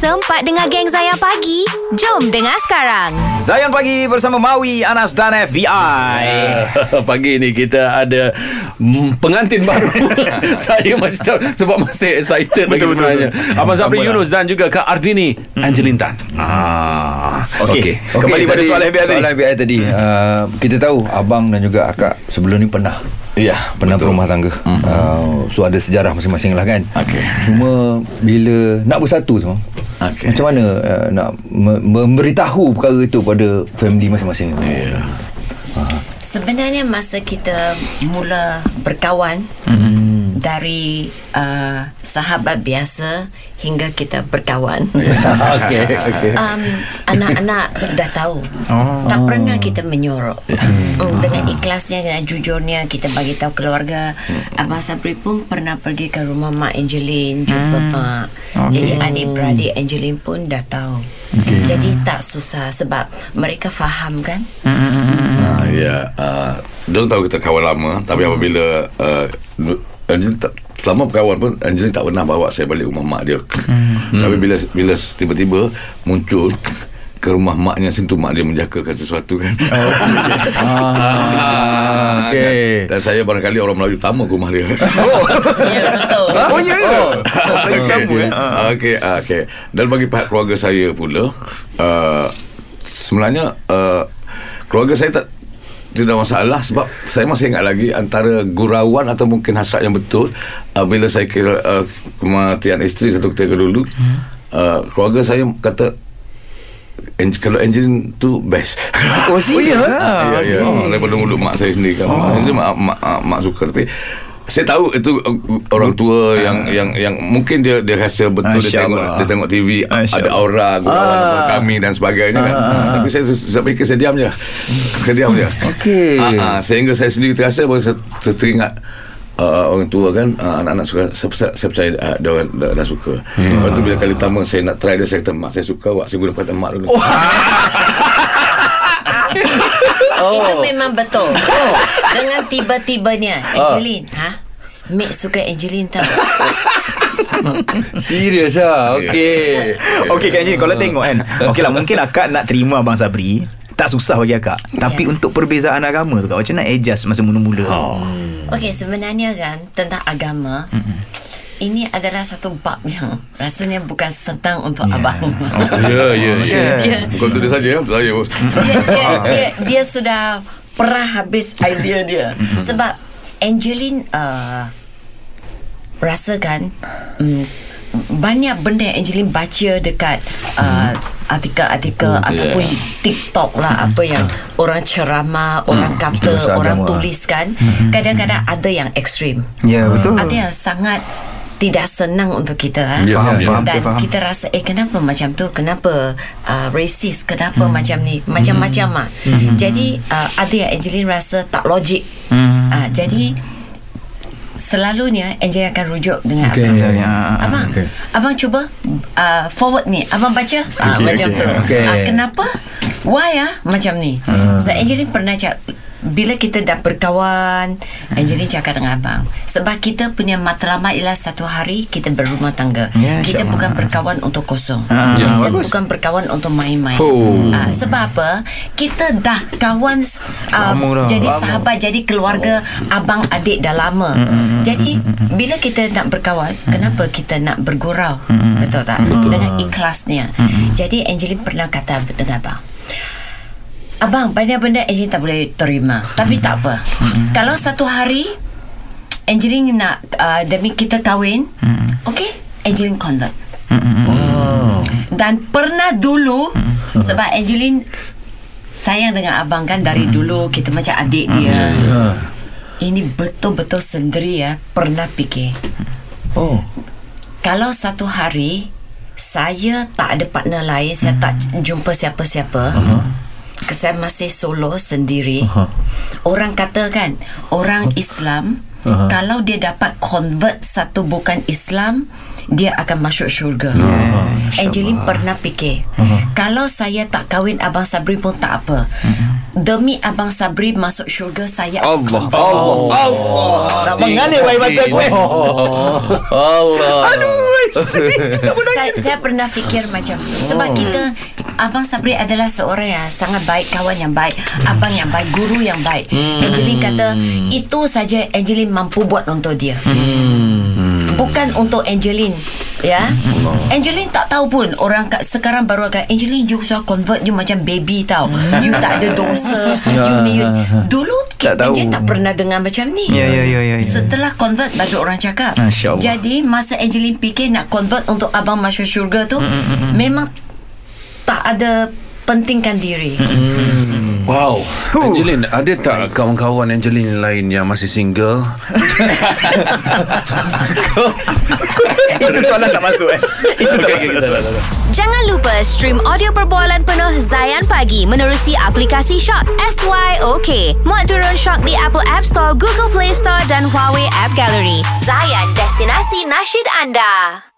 sempat dengar geng Zayan Pagi? Jom dengar sekarang. Zayan Pagi bersama Maui, Anas dan FBI. Pagi ni kita ada mm, pengantin baru. Saya masih tahu sebab masih excited lagi Betul, betul, sebenarnya. betul. Abang Sabri Sama lah. Yunus dan juga Kak Ardini Angelin Tan. Ah, Okey. Kembali pada soalan FBI tadi. Soalan FBI tadi uh, Kita tahu Abang dan juga akak Sebelum ni pernah Ya, Pernah betul. berumah tangga mm-hmm. uh, So ada sejarah masing-masing lah kan Okey. Cuma Bila Nak bersatu tu Okey. Macam mana uh, Nak me- memberitahu perkara itu Pada family masing-masing Ya. Sebenarnya masa kita mula berkawan Hmm. dari uh, sahabat biasa hingga kita berkawan. Okey okey. Um, anak-anak dah tahu. Oh. Tak pernah kita menyorok. Mm, dengan ikhlasnya dengan jujurnya kita bagi tahu keluarga. Abang Sabri pun pernah pergi ke rumah Mak Angeline jumpa Mak. Jadi adik-beradik Angeline pun dah tahu. Jadi tak susah sebab mereka faham kan? Ah, ya. Uh, dia tahu kita kawan lama tapi apabila uh, Angelin tak selama berkawan pun Angelin tak pernah bawa saya balik rumah mak dia. Tapi bila bila tiba-tiba muncul ke rumah maknya sentuh mak dia menjagakan sesuatu kan. Ah, okey. kan? Dan saya barangkali orang Melayu pertama ke rumah dia. Ya betul. Oh, ya ke? Okey. Kamu, eh? Ah. Okey, ah, okey. Dan bagi pihak keluarga saya pula, uh, sebenarnya uh, keluarga saya tak tidak masalah sebab saya masih ingat lagi antara gurauan atau mungkin hasrat yang betul uh, bila saya kira uh, kematian isteri satu ketika dulu uh, keluarga saya kata en- kalau engine tu best Oh? Ah, ya, ya. okey. Daripada mulut mak saya sendiri kan. Oh. Mak, mak, mak, mak suka tapi saya tahu itu uh, orang tua yang yang yang mungkin dia dia rasa betul Masya dia tengok Allah. dia tengok TV Masya ada aura gurauan ah. kami dan sebagainya kan. Ah, tapi saya saya fikir saya diam je. Saya diam je. Okey. Ah, ah, sehingga saya sendiri terasa bahawa saya, teringat Uh, orang tua kan uh, anak-anak suka saya, saya, saya percaya uh, dia orang dah, dah suka yeah. lepas tu bila kali pertama saya nak try dia saya kata mak saya suka awak saya guna kata mak dulu oh. Itu memang betul. Dengan tiba-tibanya Angeline, ha? Mek suka Angeline tau. Serius lah Okey Okey Kak Angelin Kalau tengok kan Okey lah mungkin akak nak terima Abang Sabri tak susah bagi akak Tapi Ya. untuk perbezaan agama tu kak Macam mana adjust masa mula-mula oh. Okey, sebenarnya kan tentang agama, ini adalah satu bab yang rasanya bukan senang untuk abang. ya ya ya Ya. bukan untuk dia saja untuk saya dia, dia, dia, dia sudah perah habis idea dia. Sebab Angeline uh, rasakan um, banyak benda yang Angeline baca dekat uh, artikel-artikel ataupun TikTok lah apa yang orang ceramah, orang kata, Dosa orang agama. tuliskan, kadang-kadang ada yang ekstrim. Ya betul Ada yang sangat tidak senang untuk kita eh. Ya, Faham, ya. dan faham. kita rasa eh kenapa macam tu kenapa uh, racist kenapa hmm. macam ni macam-macam ah hmm. jadi uh, ada yang Angeline rasa tak logik Hmm. uh, jadi selalunya Angeline akan rujuk dengan Okey. abang Ya, ya. abang Okey. abang cuba uh, forward ni abang baca uh, Okey, macam okey. tu Okey. Ah, kenapa why ah macam ni so Angeline pernah cakap bila kita dah berkawan Angeline cakap dengan abang sebab kita punya matlamat ialah satu hari kita berumah tangga. Ya, kita bukan berkawan untuk kosong. Ah, kita bagus. bukan berkawan untuk main-main. Oh. Ah, sebab apa? Kita dah kawan uh, Lama dah. jadi Lama. sahabat jadi keluarga abang adik dah lama. Jadi bila kita nak berkawan kenapa kita nak bergurau? Betul tak? Dengan ikhlasnya. Jadi Angeline pernah kata dengan abang Abang, banyak benda Angeline tak boleh terima. Tapi tak apa. Kalau satu hari Angeline nak uh, demi kita kahwin, okay, Angeline convert. Dan pernah dulu sebab Angeline sayang dengan abang kan dari dulu kita macam adik dia. Ini betul-betul sendiri ya pernah fikir. Oh Kalau satu hari saya tak ada partner lain, saya tak jumpa siapa-siapa. Uh-huh. Saya masih solo sendiri. Uh-huh. Orang kata kan, orang Islam uh-huh. kalau dia dapat convert satu bukan Islam, dia akan masuk syurga. Angeline pernah fikir, kalau saya tak kahwin Abang Sabri pun tak apa. Demi Abang Sabri masuk syurga saya Allah Allah Allah. Nak mengalir air mata aku eh Allah. Aduh saya, saya pernah fikir macam tu. Sebab kita Abang Sabri adalah seorang yang sangat baik kawan yang baik abang yang baik guru yang baik. Angeline kata itu saja Angeline mampu buat untuk dia. Bukan untuk Angeline ya. Angeline tak tahu pun orang kat, sekarang baru akan Angeline you sudah convert you macam baby tau. You tak ada dosa you ni you dulu Tak tahu. Angeline tak pernah dengar macam ni. Ya, ya, ya, ya, ya. setelah convert baru orang cakap. Jadi masa Angeline fikir nak convert untuk abang masuk syurga tu memang tak ada pentingkan diri. Wow. Angeline Ada tak kawan-kawan Angeline lain Yang masih single? Itu soalan tak masuk eh. Itu tak masuk. Jangan lupa stream audio perbualan penuh Zayan Pagi menerusi aplikasi Shock SYOK. Muat turun Shock di Apple App Store, Google Play Store dan Huawei App Gallery. Zayan, destinasi nasyid anda.